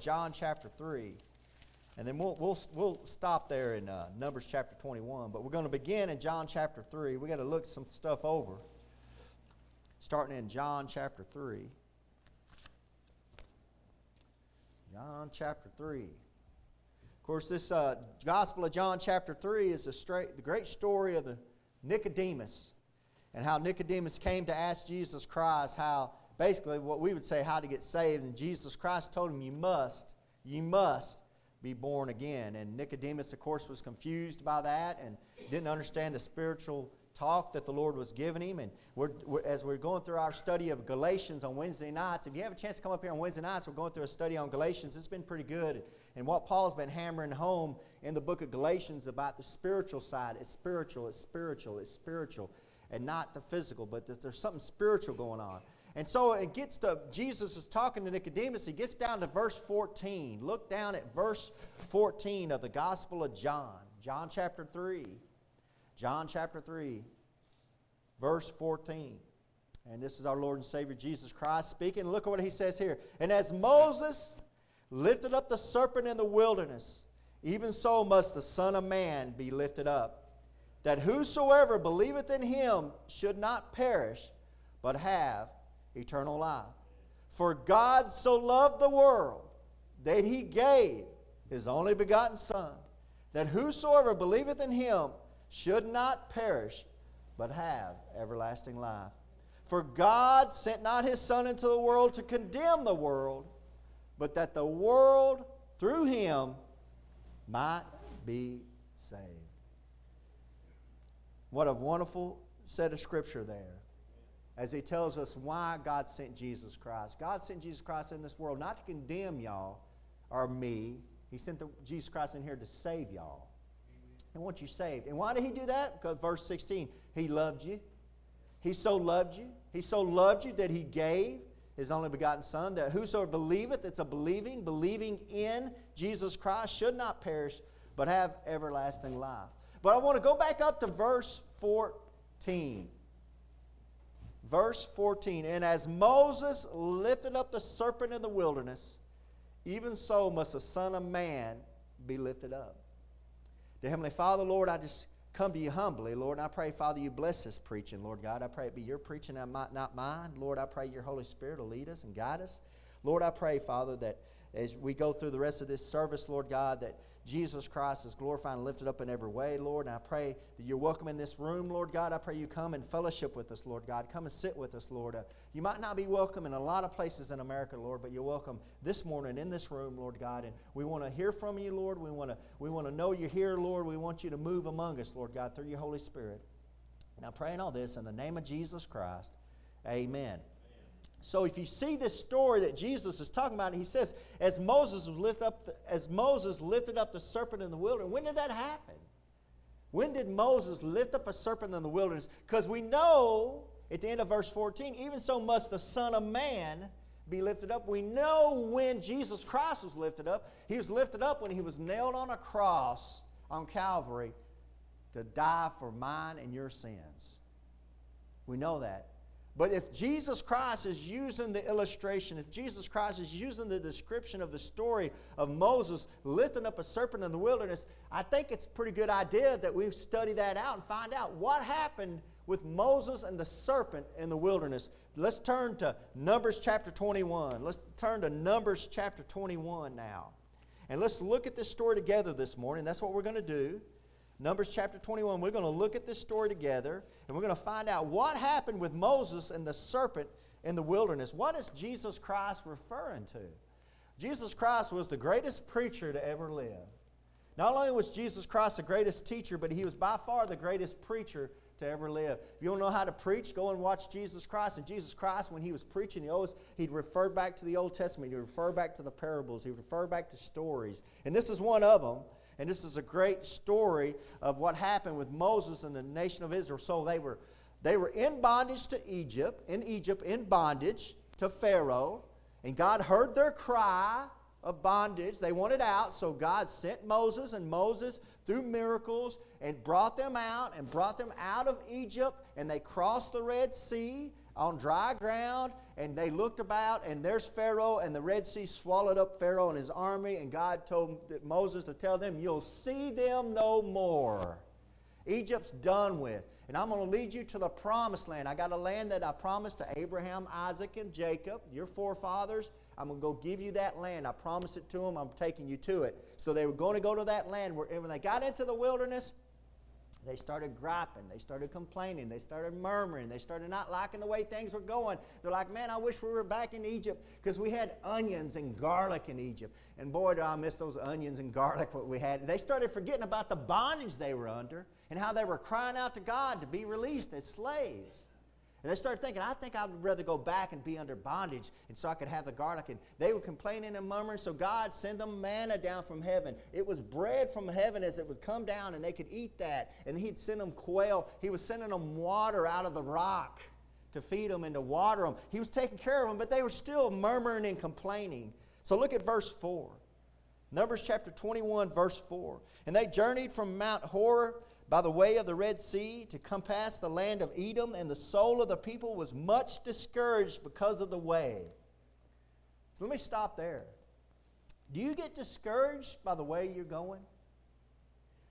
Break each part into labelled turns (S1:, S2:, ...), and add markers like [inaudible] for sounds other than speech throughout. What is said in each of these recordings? S1: John chapter 3. And then we'll, we'll, we'll stop there in uh, Numbers chapter 21. But we're going to begin in John chapter 3. we got to look some stuff over, starting in John chapter 3. John chapter 3. Of course, this uh, Gospel of John chapter 3 is straight, the great story of the Nicodemus and how Nicodemus came to ask Jesus Christ how basically what we would say how to get saved. And Jesus Christ told him, You must, you must be born again. And Nicodemus, of course, was confused by that and didn't understand the spiritual talk that the Lord was giving him. And we're, we're, as we're going through our study of Galatians on Wednesday nights, if you have a chance to come up here on Wednesday nights, we're going through a study on Galatians. It's been pretty good. And what Paul's been hammering home in the book of Galatians about the spiritual side it's spiritual, it's spiritual, it's spiritual, and not the physical, but there's something spiritual going on. And so it gets to, Jesus is talking to Nicodemus. He gets down to verse 14. Look down at verse 14 of the Gospel of John, John chapter 3. John chapter 3, verse 14. And this is our Lord and Savior Jesus Christ speaking. Look at what he says here. And as Moses lifted up the serpent in the wilderness, even so must the Son of Man be lifted up, that whosoever believeth in him should not perish, but have eternal life. For God so loved the world that he gave his only begotten Son, that whosoever believeth in him should not perish, but have everlasting life. For God sent not his Son into the world to condemn the world, but that the world through him might be saved. What a wonderful set of scripture there as he tells us why God sent Jesus Christ. God sent Jesus Christ in this world not to condemn y'all or me, He sent the, Jesus Christ in here to save y'all. And once you're saved. And why did He do that? Because verse 16, He loved you. He so loved you. He so loved you that He gave his only begotten Son, that whosoever believeth, it's a believing, believing in Jesus Christ should not perish, but have everlasting life. But I want to go back up to verse 14. Verse 14 And as Moses lifted up the serpent in the wilderness, even so must the Son of Man be lifted up. the Heavenly Father, Lord, I just come to you humbly, Lord. And I pray, Father, you bless this preaching, Lord God. I pray it be your preaching might not mine. Lord, I pray your Holy Spirit will lead us and guide us. Lord, I pray, Father, that as we go through the rest of this service, Lord God, that Jesus Christ is glorified and lifted up in every way, Lord. And I pray that you're welcome in this room, Lord God. I pray you come and fellowship with us, Lord God. Come and sit with us, Lord. Uh, you might not be welcome in a lot of places in America, Lord, but you're welcome this morning in this room, Lord God. And we want to hear from you, Lord. We want to we want to know you're here, Lord. We want you to move among us, Lord God, through your Holy Spirit. Now, praying all this in the name of Jesus Christ. Amen. So if you see this story that Jesus is talking about, he says, as Moses lifted up the, as Moses lifted up the serpent in the wilderness, when did that happen? When did Moses lift up a serpent in the wilderness? Because we know at the end of verse 14, even so must the Son of Man be lifted up. We know when Jesus Christ was lifted up. He was lifted up when he was nailed on a cross on Calvary to die for mine and your sins. We know that. But if Jesus Christ is using the illustration, if Jesus Christ is using the description of the story of Moses lifting up a serpent in the wilderness, I think it's a pretty good idea that we study that out and find out what happened with Moses and the serpent in the wilderness. Let's turn to Numbers chapter 21. Let's turn to Numbers chapter 21 now. And let's look at this story together this morning. That's what we're going to do. Numbers chapter 21. We're going to look at this story together and we're going to find out what happened with Moses and the serpent in the wilderness. What is Jesus Christ referring to? Jesus Christ was the greatest preacher to ever live. Not only was Jesus Christ the greatest teacher, but he was by far the greatest preacher to ever live. If you don't know how to preach, go and watch Jesus Christ. And Jesus Christ, when he was preaching, he always he'd refer back to the Old Testament. He'd refer back to the parables. He'd refer back to stories. And this is one of them. And this is a great story of what happened with Moses and the nation of Israel. So they were, they were in bondage to Egypt, in Egypt, in bondage to Pharaoh. And God heard their cry of bondage. They wanted out, so God sent Moses, and Moses, through miracles, and brought them out, and brought them out of Egypt, and they crossed the Red Sea on dry ground, and they looked about, and there's Pharaoh, and the Red Sea swallowed up Pharaoh and his army. And God told Moses to tell them, You'll see them no more. Egypt's done with. And I'm going to lead you to the promised land. I got a land that I promised to Abraham, Isaac, and Jacob, your forefathers. I'm going to go give you that land. I promised it to them. I'm taking you to it. So they were going to go to that land. Where, and when they got into the wilderness, they started griping. They started complaining. They started murmuring. They started not liking the way things were going. They're like, man, I wish we were back in Egypt because we had onions and garlic in Egypt. And boy, do I miss those onions and garlic what we had. They started forgetting about the bondage they were under and how they were crying out to God to be released as slaves. And they started thinking, I think I would rather go back and be under bondage and so I could have the garlic. And they were complaining and murmuring, so God sent them manna down from heaven. It was bread from heaven as it would come down, and they could eat that. And He'd send them quail. He was sending them water out of the rock to feed them and to water them. He was taking care of them, but they were still murmuring and complaining. So look at verse 4. Numbers chapter 21, verse 4. And they journeyed from Mount Hor by the way of the Red Sea to compass the land of Edom, and the soul of the people was much discouraged because of the way. So let me stop there. Do you get discouraged by the way you're going?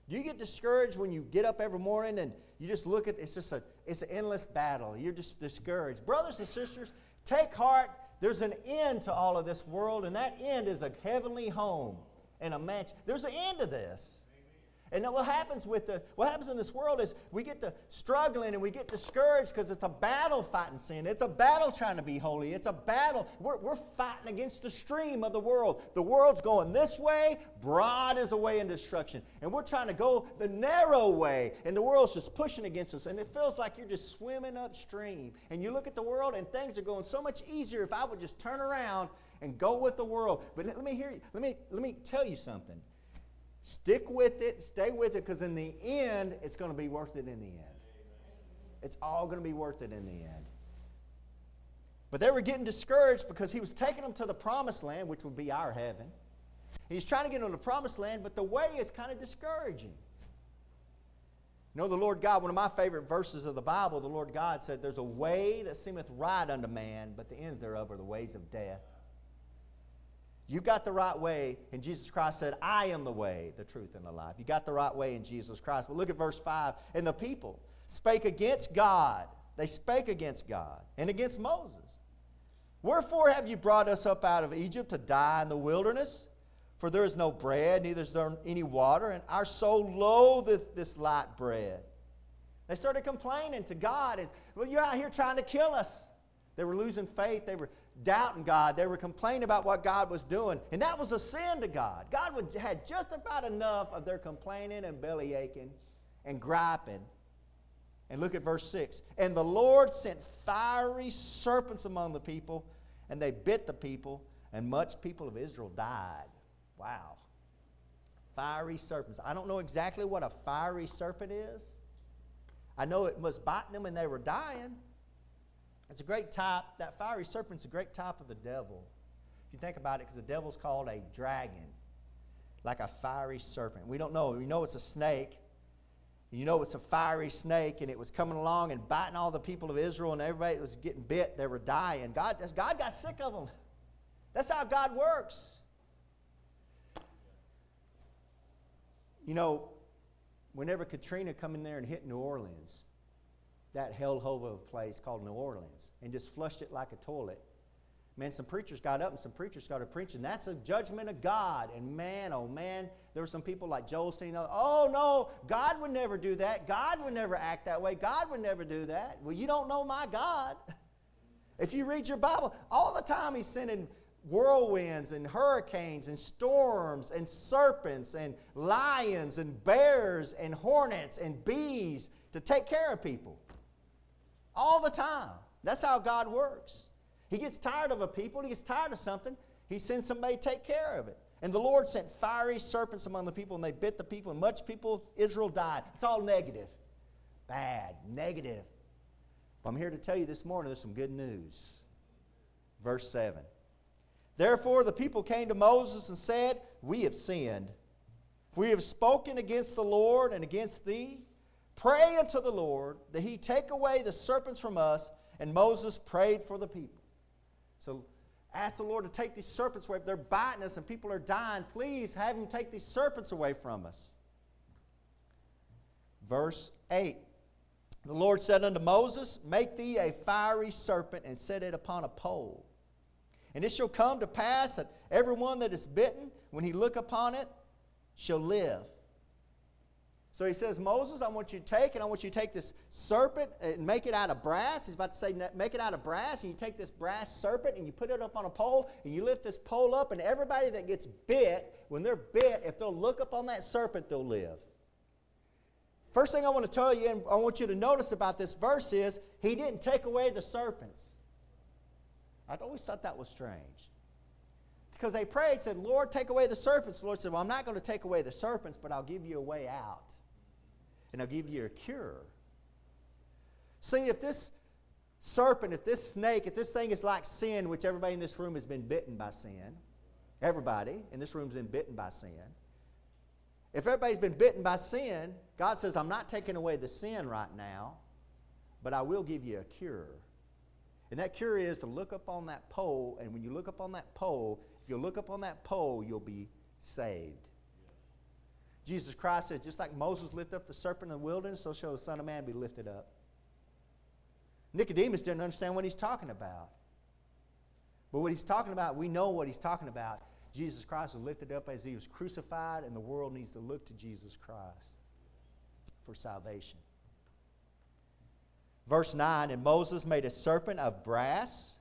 S1: Do you get discouraged when you get up every morning and you just look at it's just a it's an endless battle. You're just discouraged. Brothers and sisters, take heart. There's an end to all of this world, and that end is a heavenly home and a mansion. There's an end to this. And what happens with the what happens in this world is we get to struggling and we get discouraged because it's a battle fighting sin. It's a battle trying to be holy. It's a battle. We're, we're fighting against the stream of the world. The world's going this way, broad is a way in destruction. And we're trying to go the narrow way, and the world's just pushing against us. And it feels like you're just swimming upstream. And you look at the world and things are going so much easier if I would just turn around and go with the world. But let me hear you, let me let me tell you something. Stick with it, stay with it, because in the end, it's going to be worth it in the end. It's all going to be worth it in the end. But they were getting discouraged because he was taking them to the promised land, which would be our heaven. He's trying to get them to the promised land, but the way is kind of discouraging. You know, the Lord God, one of my favorite verses of the Bible, the Lord God said, There's a way that seemeth right unto man, but the ends thereof are the ways of death. You got the right way, and Jesus Christ said, I am the way, the truth, and the life. You got the right way in Jesus Christ. But look at verse 5. And the people spake against God. They spake against God and against Moses. Wherefore have you brought us up out of Egypt to die in the wilderness? For there is no bread, neither is there any water, and our soul loatheth this light bread. They started complaining to God. As, well, you're out here trying to kill us. They were losing faith. They were doubting God. They were complaining about what God was doing. And that was a sin to God. God would, had just about enough of their complaining and belly aching and griping. And look at verse 6. And the Lord sent fiery serpents among the people, and they bit the people, and much people of Israel died. Wow. Fiery serpents. I don't know exactly what a fiery serpent is. I know it was biting them and they were dying. It's a great type, that fiery serpent's a great type of the devil. If you think about it, because the devil's called a dragon, like a fiery serpent. We don't know. We know it's a snake. You know it's a fiery snake, and it was coming along and biting all the people of Israel, and everybody was getting bit. They were dying. God, God got sick of them. That's how God works. You know, whenever Katrina come in there and hit New Orleans, that hole of a place called New Orleans and just flushed it like a toilet. Man, some preachers got up and some preachers started preaching. That's a judgment of God. And man, oh man, there were some people like Joel Osteen. Oh no, God would never do that. God would never act that way. God would never do that. Well, you don't know my God. [laughs] If you read your Bible, all the time he's sending whirlwinds and hurricanes and storms and serpents and lions and bears and hornets and bees to take care of people all the time. That's how God works. He gets tired of a people, he gets tired of something, he sends somebody to take care of it. And the Lord sent fiery serpents among the people, and they bit the people, and much people, Israel died. It's all negative. Bad, negative. But I'm here to tell you this morning there's some good news. Verse 7. Therefore, the people came to Moses and said, We have sinned. If we have spoken against the Lord and against thee, Pray unto the Lord that he take away the serpents from us. And Moses prayed for the people. So ask the Lord to take these serpents away. If they're biting us and people are dying, please have him take these serpents away from us. Verse 8 The Lord said unto Moses, Make thee a fiery serpent and set it upon a pole. And it shall come to pass that every one that is bitten, when he look upon it, shall live. So he says, Moses, I want you to take, and I want you to take this serpent and make it out of brass. He's about to say, make it out of brass. And you take this brass serpent and you put it up on a pole, and you lift this pole up, and everybody that gets bit, when they're bit, if they'll look up on that serpent, they'll live. First thing I want to tell you, and I want you to notice about this verse is, he didn't take away the serpents. I always thought that was strange because they prayed, said, Lord, take away the serpents. The Lord said, Well, I'm not going to take away the serpents, but I'll give you a way out and I'll give you a cure. See, if this serpent, if this snake, if this thing is like sin, which everybody in this room has been bitten by sin, everybody in this room's been bitten by sin. If everybody's been bitten by sin, God says, I'm not taking away the sin right now, but I will give you a cure. And that cure is to look up on that pole, and when you look up on that pole, if you look up on that pole, you'll be saved. Jesus Christ said, just like Moses lifted up the serpent in the wilderness, so shall the Son of Man be lifted up. Nicodemus didn't understand what he's talking about. But what he's talking about, we know what he's talking about. Jesus Christ was lifted up as he was crucified, and the world needs to look to Jesus Christ for salvation. Verse 9 And Moses made a serpent of brass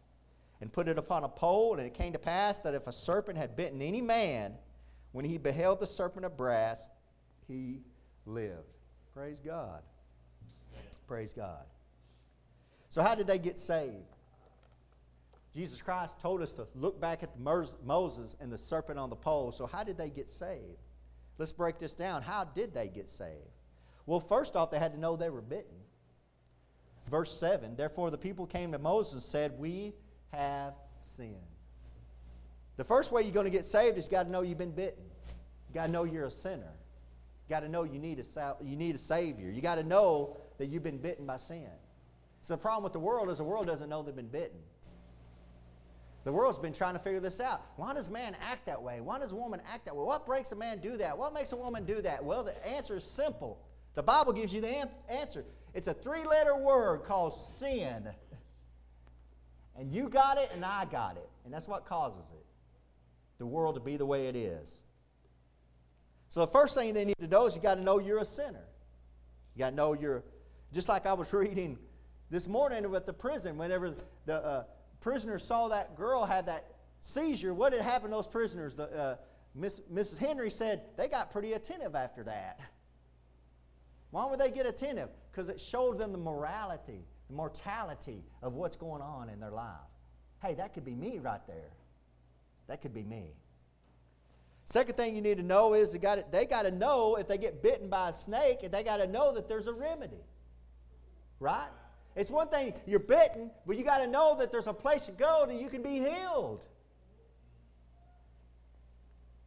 S1: and put it upon a pole, and it came to pass that if a serpent had bitten any man, when he beheld the serpent of brass, he lived. Praise God. Praise God. So, how did they get saved? Jesus Christ told us to look back at Moses and the serpent on the pole. So, how did they get saved? Let's break this down. How did they get saved? Well, first off, they had to know they were bitten. Verse 7 Therefore, the people came to Moses and said, We have sinned. The first way you're going to get saved is you got to know you've been bitten. You got to know you're a sinner. You got to know you need a sal- you need a savior. You got to know that you've been bitten by sin. So the problem with the world is the world doesn't know they've been bitten. The world's been trying to figure this out. Why does man act that way? Why does a woman act that way? What makes a man do that? What makes a woman do that? Well, the answer is simple. The Bible gives you the am- answer. It's a three letter word called sin. And you got it, and I got it. And that's what causes it the world to be the way it is. So the first thing they need to know is you got to know you're a sinner. You got to know you're, just like I was [laughs] reading this morning with the prison, whenever the uh, prisoners saw that girl had that seizure, what had happened to those prisoners? The, uh, Miss, Mrs. Henry said they got pretty attentive after that. [laughs] Why would they get attentive? Because it showed them the morality, the mortality of what's going on in their life. Hey, that could be me right there. That could be me. Second thing you need to know is they got they got to know if they get bitten by a snake, they got to know that there's a remedy. Right? It's one thing you're bitten, but you got to know that there's a place to go that you can be healed.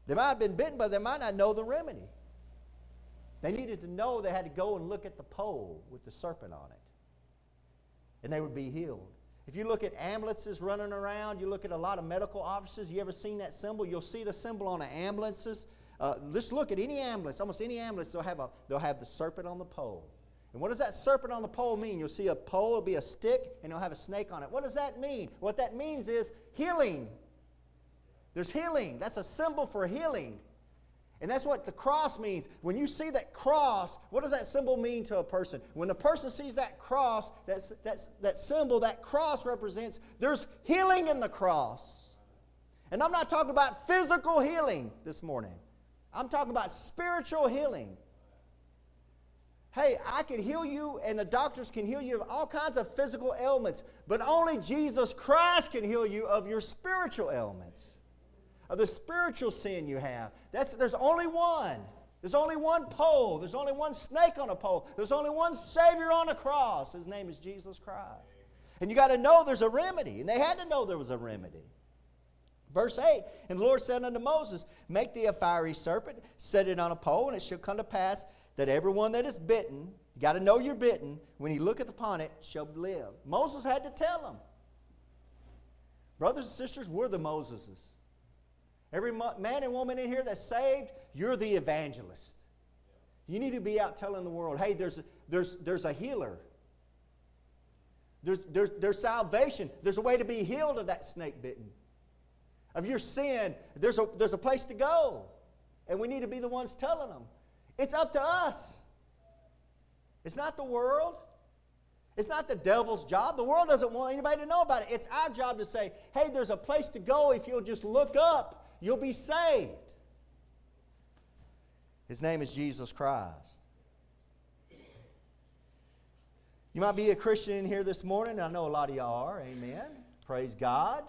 S1: They might have been bitten, but they might not know the remedy. They needed to know they had to go and look at the pole with the serpent on it, and they would be healed. If you look at ambulances running around, you look at a lot of medical offices. you ever seen that symbol? You'll see the symbol on the ambulances. Uh, just look at any ambulance, almost any ambulance, they'll have, a, they'll have the serpent on the pole. And what does that serpent on the pole mean? You'll see a pole, it'll be a stick, and it'll have a snake on it. What does that mean? What that means is healing. There's healing. That's a symbol for healing. And that's what the cross means. When you see that cross, what does that symbol mean to a person? When a person sees that cross, that's, that's, that symbol, that cross represents there's healing in the cross. And I'm not talking about physical healing this morning, I'm talking about spiritual healing. Hey, I can heal you, and the doctors can heal you of all kinds of physical ailments, but only Jesus Christ can heal you of your spiritual ailments of the spiritual sin you have. That's, there's only one. There's only one pole. There's only one snake on a pole. There's only one Savior on a cross. His name is Jesus Christ. And you got to know there's a remedy. And they had to know there was a remedy. Verse 8 And the Lord said unto Moses, Make thee a fiery serpent, set it on a pole, and it shall come to pass that everyone that is bitten, you got to know you're bitten, when he looketh upon it, shall live. Moses had to tell them. Brothers and sisters, we're the Moseses. Every man and woman in here that's saved, you're the evangelist. You need to be out telling the world, hey, there's, there's, there's a healer. There's, there's, there's salvation. There's a way to be healed of that snake bitten. Of your sin, there's a, there's a place to go. And we need to be the ones telling them. It's up to us. It's not the world. It's not the devil's job. The world doesn't want anybody to know about it. It's our job to say, hey, there's a place to go if you'll just look up you'll be saved. His name is Jesus Christ. You might be a Christian in here this morning. I know a lot of y'all are. Amen. Praise God.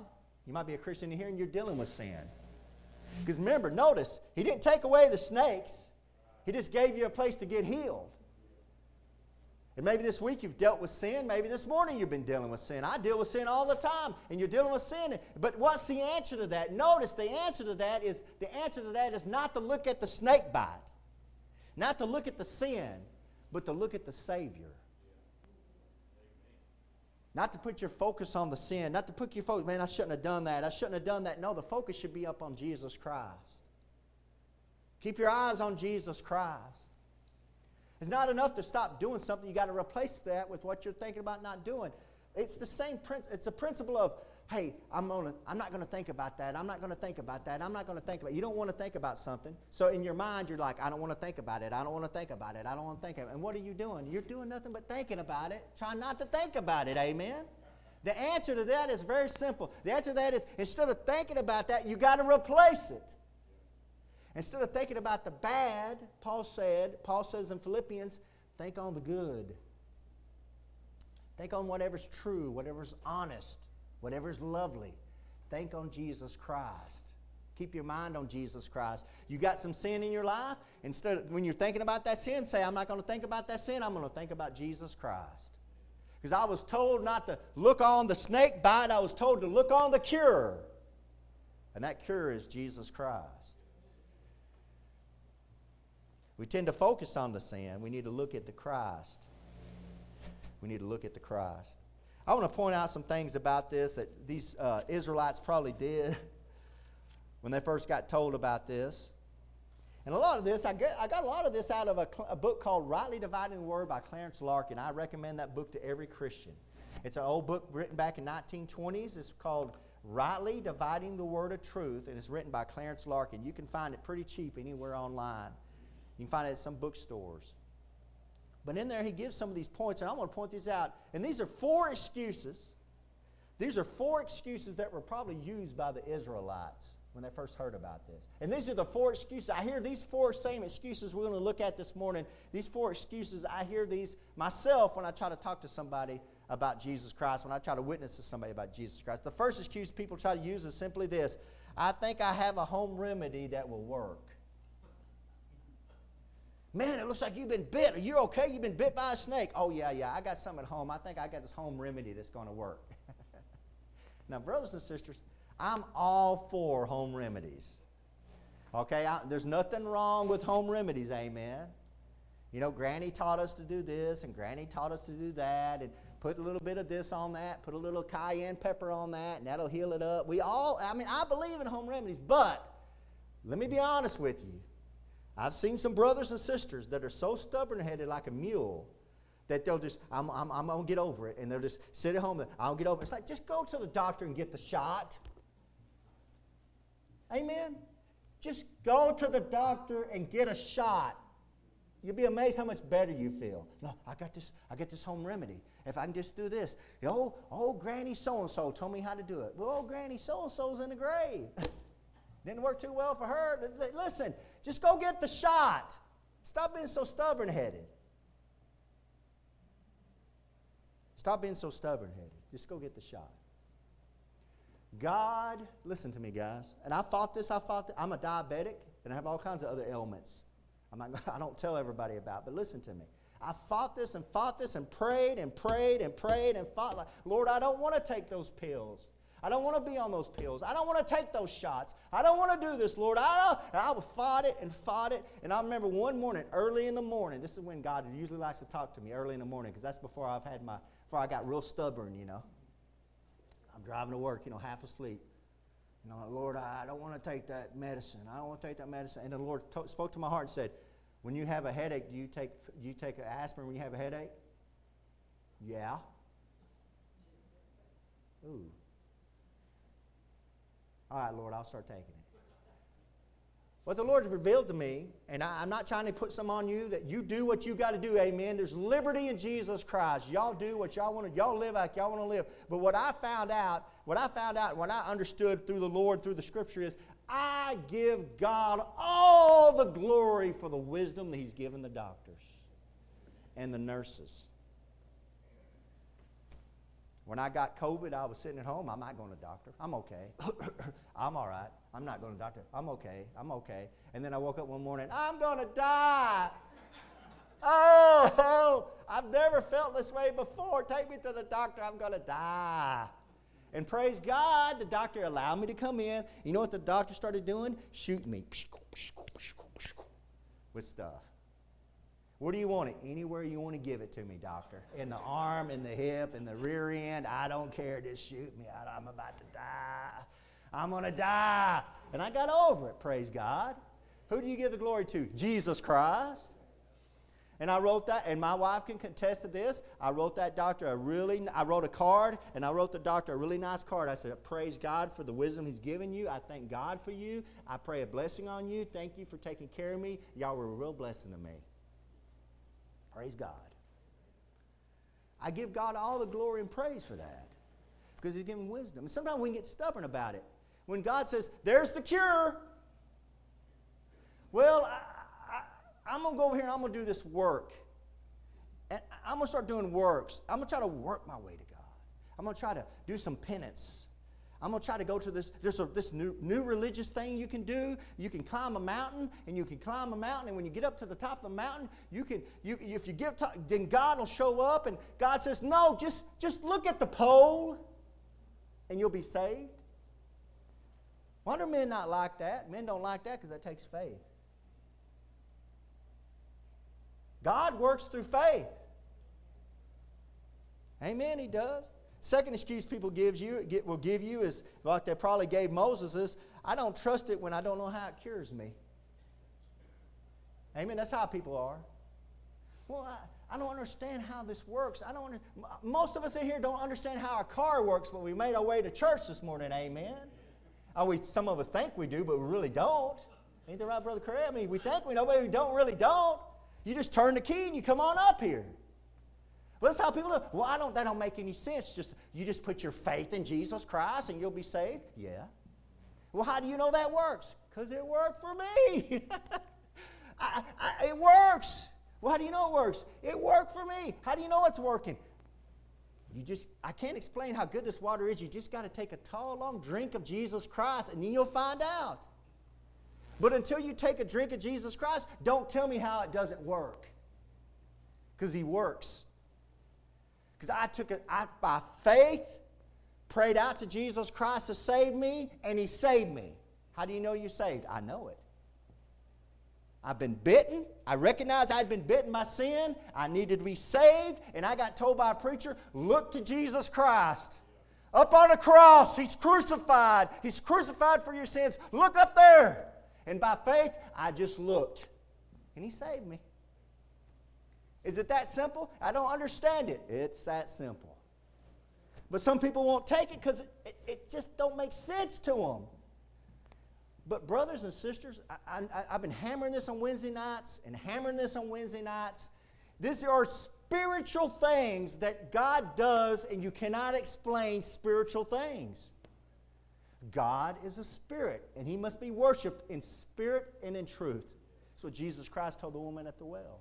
S1: You might be a Christian in here and you're dealing with sin. Because remember, notice, he didn't take away the snakes, he just gave you a place to get healed. And maybe this week you've dealt with sin. Maybe this morning you've been dealing with sin. I deal with sin all the time, and you're dealing with sin. But what's the answer to that? Notice the answer to that is the answer to that is not to look at the snake bite, not to look at the sin, but to look at the Savior. Not to put your focus on the sin, not to put your focus, man, I shouldn't have done that. I shouldn't have done that. No, the focus should be up on Jesus Christ. Keep your eyes on Jesus Christ. It's not enough to stop doing something. You got to replace that with what you're thinking about not doing. It's the same principle. It's a principle of, hey, I'm gonna, I'm not gonna think about that. I'm not gonna think about that. I'm not gonna think about. It. You don't want to think about something. So in your mind, you're like, I don't want to think about it. I don't want to think about it. I don't want to think about it. And what are you doing? You're doing nothing but thinking about it. Trying not to think about it. Amen. The answer to that is very simple. The answer to that is instead of thinking about that, you got to replace it. Instead of thinking about the bad, Paul said, Paul says in Philippians, think on the good. Think on whatever's true, whatever's honest, whatever's lovely. Think on Jesus Christ. Keep your mind on Jesus Christ. You got some sin in your life. Instead, of, when you're thinking about that sin, say, "I'm not going to think about that sin. I'm going to think about Jesus Christ." Because I was told not to look on the snake bite. I was told to look on the cure, and that cure is Jesus Christ. We tend to focus on the sin. We need to look at the Christ. We need to look at the Christ. I want to point out some things about this that these uh, Israelites probably did [laughs] when they first got told about this. And a lot of this, I, get, I got a lot of this out of a, a book called Rightly Dividing the Word by Clarence Larkin. I recommend that book to every Christian. It's an old book written back in 1920s. It's called Rightly Dividing the Word of Truth, and it's written by Clarence Larkin. You can find it pretty cheap anywhere online. You can find it at some bookstores. But in there, he gives some of these points, and I want to point these out. And these are four excuses. These are four excuses that were probably used by the Israelites when they first heard about this. And these are the four excuses. I hear these four same excuses we're going to look at this morning. These four excuses, I hear these myself when I try to talk to somebody about Jesus Christ, when I try to witness to somebody about Jesus Christ. The first excuse people try to use is simply this I think I have a home remedy that will work. Man, it looks like you've been bit. Are you okay? You've been bit by a snake. Oh, yeah, yeah, I got some at home. I think I got this home remedy that's going to work. [laughs] now, brothers and sisters, I'm all for home remedies. Okay, I, there's nothing wrong with home remedies, amen. You know, Granny taught us to do this, and Granny taught us to do that, and put a little bit of this on that, put a little cayenne pepper on that, and that'll heal it up. We all, I mean, I believe in home remedies, but let me be honest with you I've seen some brothers and sisters that are so stubborn headed like a mule that they'll just, I'm, I'm, I'm going to get over it. And they'll just sit at home and I'll get over it. It's like, just go to the doctor and get the shot. Amen. Just go to the doctor and get a shot. You'll be amazed how much better you feel. No, I got this, I got this home remedy. If I can just do this. Oh, old oh, granny so-and-so told me how to do it. Well, old granny so-and-so's in the grave. [laughs] Didn't work too well for her. Listen, just go get the shot. Stop being so stubborn headed. Stop being so stubborn headed. Just go get the shot. God, listen to me, guys. And I fought this, I fought this. I'm a diabetic and I have all kinds of other ailments. I'm not, [laughs] I don't tell everybody about, but listen to me. I fought this and fought this and prayed and prayed and prayed and fought. Like, Lord, I don't want to take those pills. I don't want to be on those pills. I don't want to take those shots. I don't want to do this, Lord. I don't. And I would fight it and fight it. And I remember one morning, early in the morning, this is when God usually likes to talk to me early in the morning because that's before I've had my, before I got real stubborn, you know. I'm driving to work, you know, half asleep. I'm like, Lord, I don't want to take that medicine. I don't want to take that medicine. And the Lord t- spoke to my heart and said, When you have a headache, do you take, do you take aspirin when you have a headache? Yeah. Ooh. All right, Lord, I'll start taking it. What the Lord has revealed to me, and I, am not trying to put some on you, that you do what you got to do, amen. There's liberty in Jesus Christ. Y'all do what y'all want to, y'all live like y'all want to live. But what I found out, what I found out, what I understood through the Lord, through the scripture is I give God all the glory for the wisdom that He's given the doctors and the nurses when I got COVID, I was sitting at home. I'm not going to doctor. I'm okay. I'm all right. I'm not going to doctor. I'm okay. I'm okay. And then I woke up one morning, I'm going to die. oh, oh, I've never felt this way before. Take me to the doctor. I'm going to die. And praise God, the doctor allowed me to come in. You know what the doctor started doing? Shooting me with stuff. Where do you want it? Anywhere you want to give it to me, doctor. In the arm, in the hip, in the rear end. I don't care. Just shoot me. I'm about to die. I'm going to die. And I got over it, praise God. Who do you give the glory to? Jesus Christ. And I wrote that, and my wife can contest to this. I wrote that doctor a really, I wrote a card, and I wrote the doctor a really nice card. I said, Praise God for the wisdom He's given you. I thank God for you. I pray a blessing on you. Thank you for taking care of me. Y'all were a real blessing to me. Praise God. I give God all the glory and praise for that because He's given wisdom. And sometimes we can get stubborn about it. When God says, There's the cure, well, I, am going to go over here and I'm going to do this work. And I'm going to start doing works. I'm going to try to work my way to God. I'm going to try to do some penance. I'm going to try to go to this. this new, new religious thing you can do. You can climb a mountain, and you can climb a mountain. And when you get up to the top of the mountain, you can. You, if you get up, to, then God will show up, and God says, "No, just just look at the pole, and you'll be saved." Why do men not like that? Men don't like that because that takes faith. God works through faith. Amen. He does. Second excuse people gives you get, will give you is like they probably gave Moses is I don't trust it when I don't know how it cures me. Amen. That's how people are. Well, I, I don't understand how this works. I don't. Most of us in here don't understand how our car works, but we made our way to church this morning. Amen. Uh, we, some of us think we do, but we really don't. Ain't that right, Brother Craig? I mean, we think we know, but we don't really don't. You just turn the key and you come on up here that's how people do. Well, I don't. That don't make any sense. Just you just put your faith in Jesus Christ and you'll be saved. Yeah. Well, how do you know that works? Because it worked for me. [laughs] I, I, it works. Well, how do you know it works? It worked for me. How do you know it's working? You just, I can't explain how good this water is. You just got to take a tall, long drink of Jesus Christ and then you'll find out. But until you take a drink of Jesus Christ, don't tell me how it doesn't work. Because He works. Because I took it by faith, prayed out to Jesus Christ to save me, and He saved me. How do you know you're saved? I know it. I've been bitten. I recognized I'd been bitten by sin. I needed to be saved. And I got told by a preacher look to Jesus Christ. Up on a cross, He's crucified. He's crucified for your sins. Look up there. And by faith, I just looked. And He saved me. Is it that simple? I don't understand it. It's that simple. But some people won't take it because it, it, it, just don't make sense to them. But brothers and sisters, I, I, I've been hammering this on Wednesday nights and hammering this on Wednesday nights. These are spiritual things that God does, and you cannot explain spiritual things. God is a spirit, and he must be worshiped in spirit and in truth. That's what Jesus Christ told the woman at the well.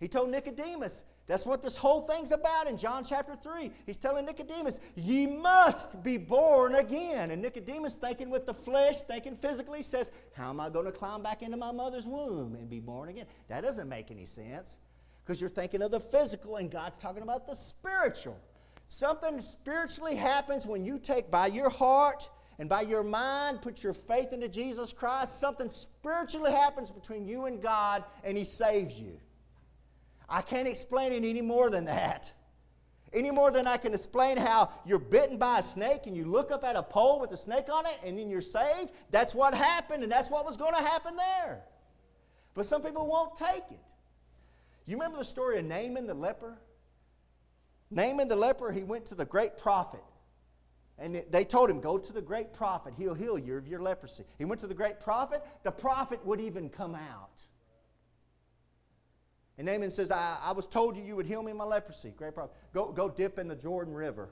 S1: He told Nicodemus, that's what this whole thing's about in John chapter 3. He's telling Nicodemus, ye must be born again. And Nicodemus, thinking with the flesh, thinking physically, says, How am I going to climb back into my mother's womb and be born again? That doesn't make any sense because you're thinking of the physical and God's talking about the spiritual. Something spiritually happens when you take by your heart and by your mind put your faith into Jesus Christ. Something spiritually happens between you and God and He saves you. I can't explain it any more than that. Any more than I can explain how you're bitten by a snake and you look up at a pole with a snake on it and then you're saved. That's what happened and that's what was going to happen there. But some people won't take it. You remember the story of Naaman the leper? Naaman the leper, he went to the great prophet. And they told him, Go to the great prophet. He'll heal you of your leprosy. He went to the great prophet. The prophet would even come out. And Naaman says, I, I was told you you would heal me of my leprosy. Great problem. Go, go dip in the Jordan River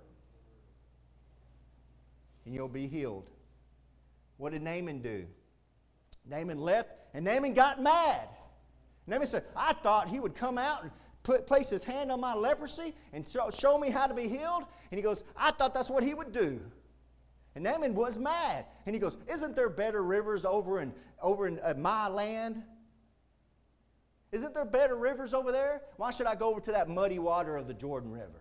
S1: and you'll be healed. What did Naaman do? Naaman left and Naaman got mad. Naaman said, I thought he would come out and put, place his hand on my leprosy and show, show me how to be healed. And he goes, I thought that's what he would do. And Naaman was mad. And he goes, Isn't there better rivers over in, over in uh, my land? Isn't there better rivers over there? Why should I go over to that muddy water of the Jordan River?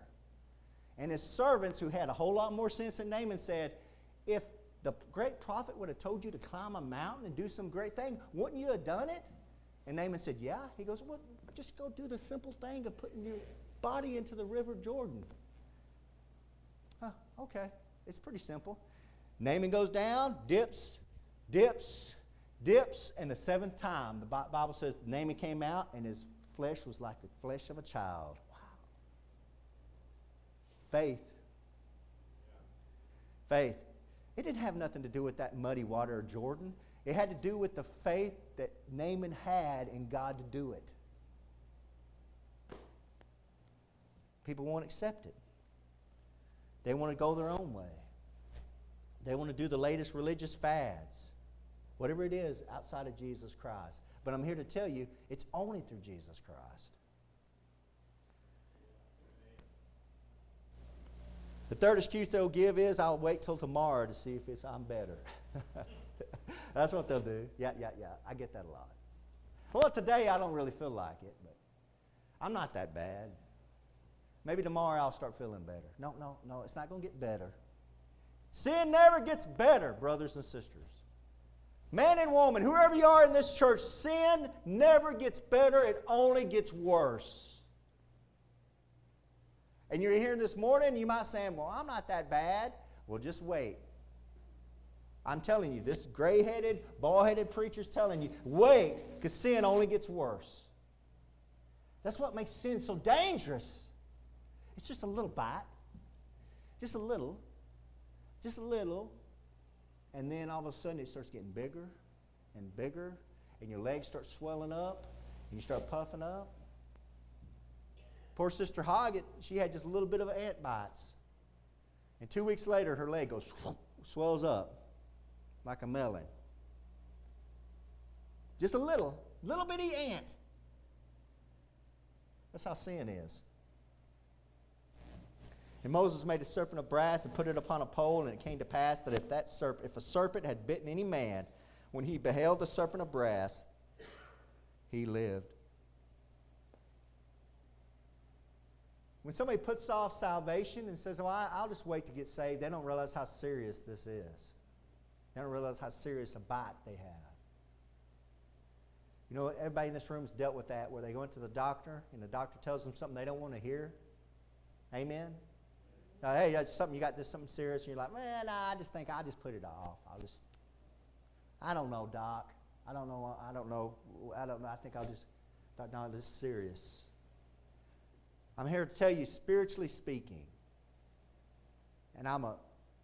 S1: And his servants, who had a whole lot more sense than Naaman, said, If the great prophet would have told you to climb a mountain and do some great thing, wouldn't you have done it? And Naaman said, Yeah. He goes, Well, just go do the simple thing of putting your body into the river Jordan. Huh, okay. It's pretty simple. Naaman goes down, dips, dips, dips, and the seventh time, the Bible says Naaman came out, and his flesh was like the flesh of a child. Wow. Faith. Faith. It didn't have nothing to do with that muddy water of Jordan. It had to do with the faith that Naaman had in God to do it. People won't accept it. They want to go their own way. They want to do the latest religious fads whatever it is outside of Jesus Christ. But I'm here to tell you it's only through Jesus Christ. The third excuse they'll give is, I'll wait till tomorrow to see if it's, I'm better. [laughs] That's what they'll do. Yeah, yeah, yeah. I get that a lot. Well, today I don't really feel like it, but I'm not that bad. Maybe tomorrow I'll start feeling better. No, no, no. It's not going to get better. Sin never gets better, brothers and sisters man and woman, whoever you are in this church, sin never gets better, it only gets worse. And you're here this morning, you might say, Well, I'm not that bad. Well, just wait. I'm telling you, this gray headed, bald headed preacher's telling you, wait, because sin only gets worse. That's what makes sin so dangerous. It's just a little bite, just a little, just a little, and then all of a sudden it starts getting bigger and bigger, and your legs start swelling up, and you start puffing up. Poor Sister Hoggett, she had just a little bit of ant bites. And two weeks later, her leg goes swells up like a melon. Just a little, little bitty ant. That's how sin is. And Moses made a serpent of brass and put it upon a pole, and it came to pass that if that serp- if a serpent had bitten any man, when he beheld the serpent of brass, he lived. When somebody puts off salvation and says, Well, oh, I'll just wait to get saved, they don't realize how serious this is. They don't realize how serious a bite they have. You know, everybody in this room has dealt with that where they go into the doctor and the doctor tells them something they don't want to hear. Amen? hey, that's something you got this something serious, and you're like, man, nah, I just think I just put it off. I'll just, I don't know, doc. I don't know. I don't know. I don't know. I think I'll just, no, this is serious. I'm here to tell you, spiritually speaking, and I'm a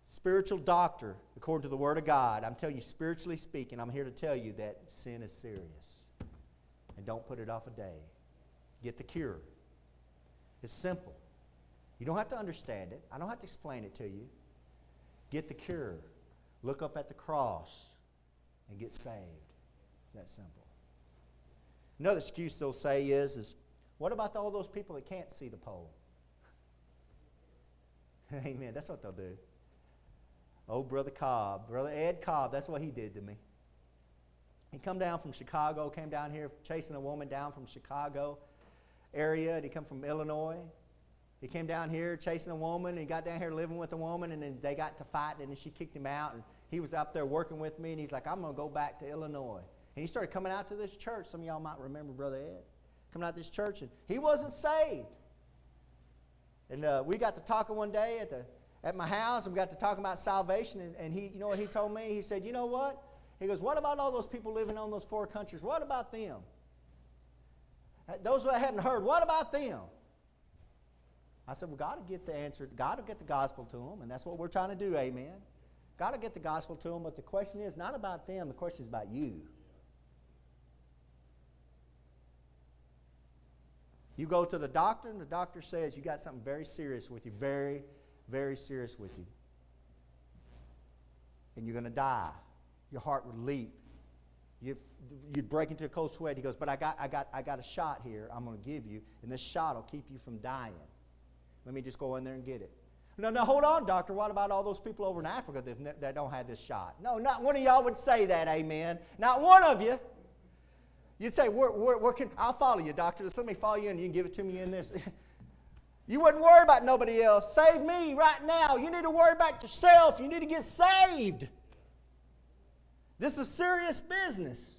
S1: spiritual doctor according to the Word of God. I'm telling you, spiritually speaking, I'm here to tell you that sin is serious. And don't put it off a day. Get the cure. It's simple. You don't have to understand it. I don't have to explain it to you. Get the cure. Look up at the cross and get saved. It's that simple. Another excuse they'll say is, is what about all those people that can't see the pole? [laughs] Amen. That's what they'll do. Oh, Brother Cobb, Brother Ed Cobb, that's what he did to me. He come down from Chicago, came down here chasing a woman down from Chicago area, and he come from Illinois. He came down here chasing a woman, and he got down here living with a woman, and then they got to fighting, and she kicked him out. And he was up there working with me, and he's like, I'm going to go back to Illinois. And he started coming out to this church. Some of y'all might remember Brother Ed coming out to this church, and he wasn't saved. And uh, we got to talking one day at, the, at my house, and we got to talking about salvation. And, and he, you know what he told me? He said, You know what? He goes, What about all those people living on those four countries? What about them? Those that have not heard, what about them? I said, Well, God will get the answer. God will get the gospel to them, and that's what we're trying to do, amen. God will get the gospel to them, but the question is not about them, the question is about you. You go to the doctor, and the doctor says, You got something very serious with you, very, very serious with you. And you're going to die. Your heart would leap. You'd, you'd break into a cold sweat. He goes, But I got, I, got, I got a shot here I'm going to give you, and this shot will keep you from dying. Let me just go in there and get it. No, no, hold on, doctor. What about all those people over in Africa that, that don't have this shot? No, not one of y'all would say that, amen. Not one of you. You'd say, where, where, where can, I'll follow you, doctor. Just let me follow you and you can give it to me in this. [laughs] you wouldn't worry about nobody else. Save me right now. You need to worry about yourself. You need to get saved. This is serious business.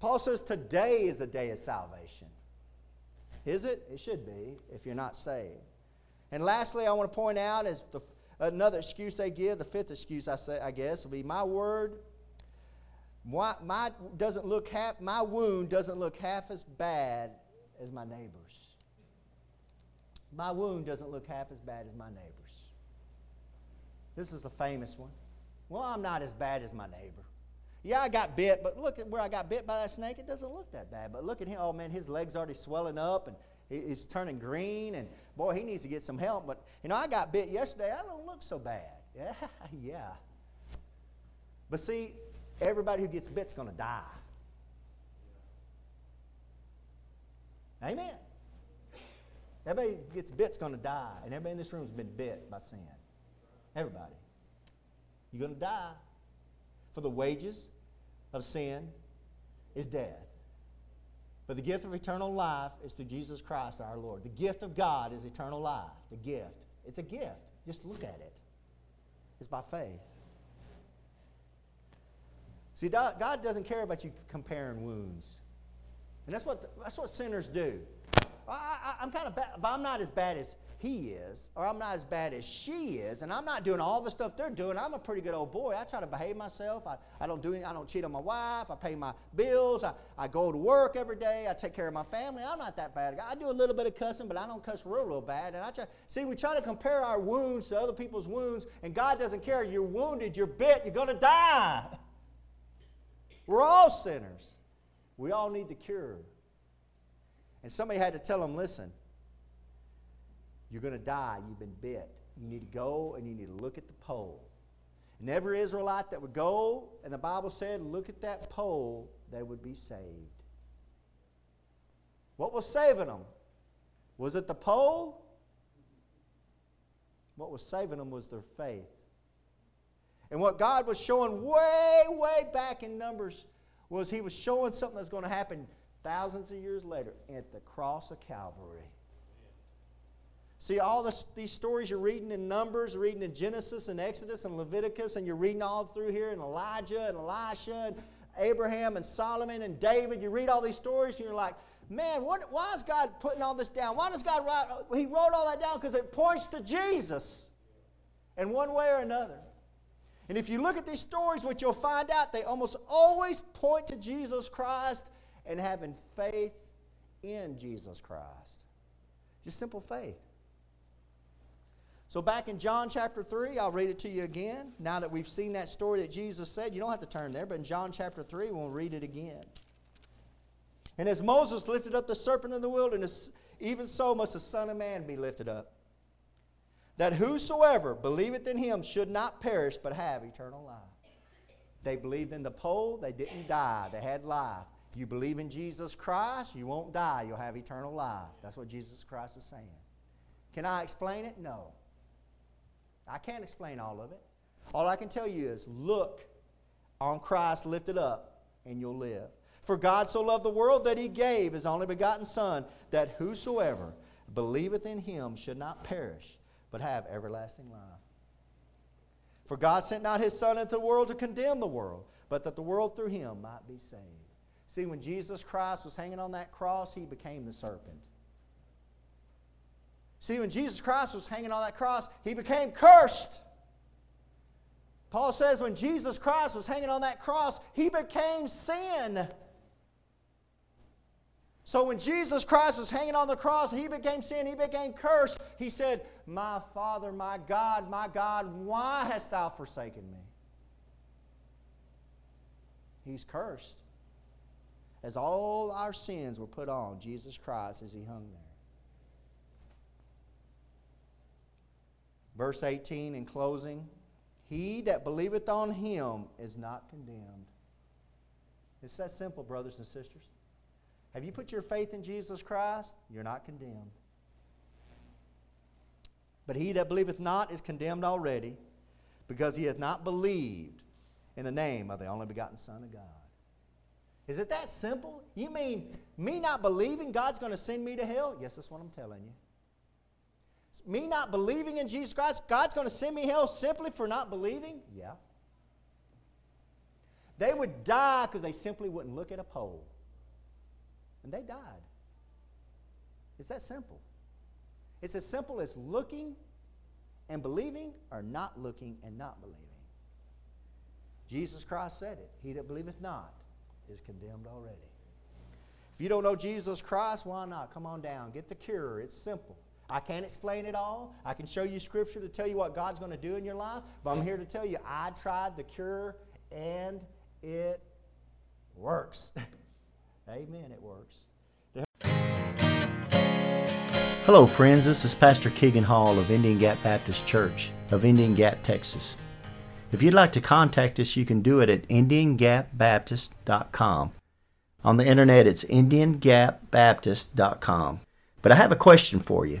S1: Paul says today is the day of salvation. Is it? It should be if you're not saved. And lastly, I want to point out is the, another excuse they give, the fifth excuse I say I guess will be my word my, my doesn't look half, my wound doesn't look half as bad as my neighbor's. My wound doesn't look half as bad as my neighbor's. This is a famous one. Well, I'm not as bad as my neighbor. Yeah, I got bit, but look at where I got bit by that snake. It doesn't look that bad. But look at him. Oh, man, his leg's already swelling up and he's turning green. And boy, he needs to get some help. But, you know, I got bit yesterday. I don't look so bad. Yeah, [laughs] yeah. But see, everybody who gets bit's going to die. Amen. Everybody gets bit's going to die. And everybody in this room's been bit by sin. Everybody. You're going to die. For the wages of sin is death. But the gift of eternal life is through Jesus Christ our Lord. The gift of God is eternal life. The gift. It's a gift. Just look at it. It's by faith. See, God doesn't care about you comparing wounds. And that's what, that's what sinners do. I, am kind of bad, but I'm not as bad as he is, or I'm not as bad as she is, and I'm not doing all the stuff they're doing. I'm a pretty good old boy. I try to behave myself. I, I don't do any, I don't cheat on my wife. I pay my bills. I, I go to work every day. I take care of my family. I'm not that bad. I do a little bit of cussing, but I don't cuss real, real bad. And I try, see, we try to compare our wounds to other people's wounds, and God doesn't care. You're wounded. You're bit. You're gonna die. [laughs] We're all sinners. We all need the cure. And somebody had to tell them, listen, you're going to die. You've been bit. You need to go and you need to look at the pole. And every Israelite that would go, and the Bible said, look at that pole, they would be saved. What was saving them? Was it the pole? What was saving them was their faith. And what God was showing way, way back in Numbers was He was showing something that's going to happen thousands of years later at the cross of Calvary. See, all this, these stories you're reading in Numbers, reading in Genesis and Exodus and Leviticus, and you're reading all through here, and Elijah and Elisha and Abraham and Solomon and David. You read all these stories, and you're like, man, what, why is God putting all this down? Why does God write? He wrote all that down because it points to Jesus in one way or another. And if you look at these stories, what you'll find out, they almost always point to Jesus Christ and having faith in Jesus Christ. Just simple faith. So, back in John chapter 3, I'll read it to you again. Now that we've seen that story that Jesus said, you don't have to turn there, but in John chapter 3, we'll read it again. And as Moses lifted up the serpent in the wilderness, even so must the Son of Man be lifted up, that whosoever believeth in him should not perish, but have eternal life. They believed in the pole, they didn't die, they had life. You believe in Jesus Christ, you won't die, you'll have eternal life. That's what Jesus Christ is saying. Can I explain it? No. I can't explain all of it. All I can tell you is look on Christ lifted up, and you'll live. For God so loved the world that he gave his only begotten Son, that whosoever believeth in him should not perish, but have everlasting life. For God sent not his Son into the world to condemn the world, but that the world through him might be saved. See, when Jesus Christ was hanging on that cross, he became the serpent. See, when Jesus Christ was hanging on that cross, he became cursed. Paul says when Jesus Christ was hanging on that cross, he became sin. So when Jesus Christ was hanging on the cross, he became sin, he became cursed. He said, My Father, my God, my God, why hast thou forsaken me? He's cursed. As all our sins were put on Jesus Christ as he hung there. Verse 18 in closing He that believeth on him is not condemned. It's that simple, brothers and sisters. Have you put your faith in Jesus Christ? You're not condemned. But he that believeth not is condemned already, because he hath not believed in the name of the only begotten Son of God. Is it that simple? You mean me not believing God's going to send me to hell? Yes, that's what I'm telling you me not believing in Jesus Christ, God's going to send me hell simply for not believing? Yeah. They would die because they simply wouldn't look at a pole. And they died. It's that simple. It's as simple as looking and believing or not looking and not believing. Jesus Christ said it He that believeth not is condemned already. If you don't know Jesus Christ, why not? Come on down. Get the cure. It's simple. I can't explain it all. I can show you scripture to tell you what God's going to do in your life, but I'm here to tell you I tried the cure and it works. [laughs] Amen, it works. Hello, friends. This is Pastor Keegan Hall of Indian Gap Baptist Church of Indian Gap, Texas. If you'd like to contact us, you can do it at IndianGapBaptist.com. On the internet, it's IndianGapBaptist.com. But I have a question for you.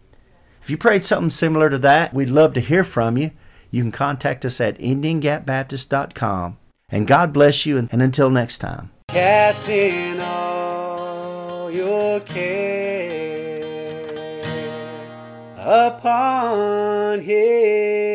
S1: If you prayed something similar to that, we'd love to hear from you. You can contact us at IndianGapBaptist.com. And God bless you, and until next time. Casting all your care upon Him.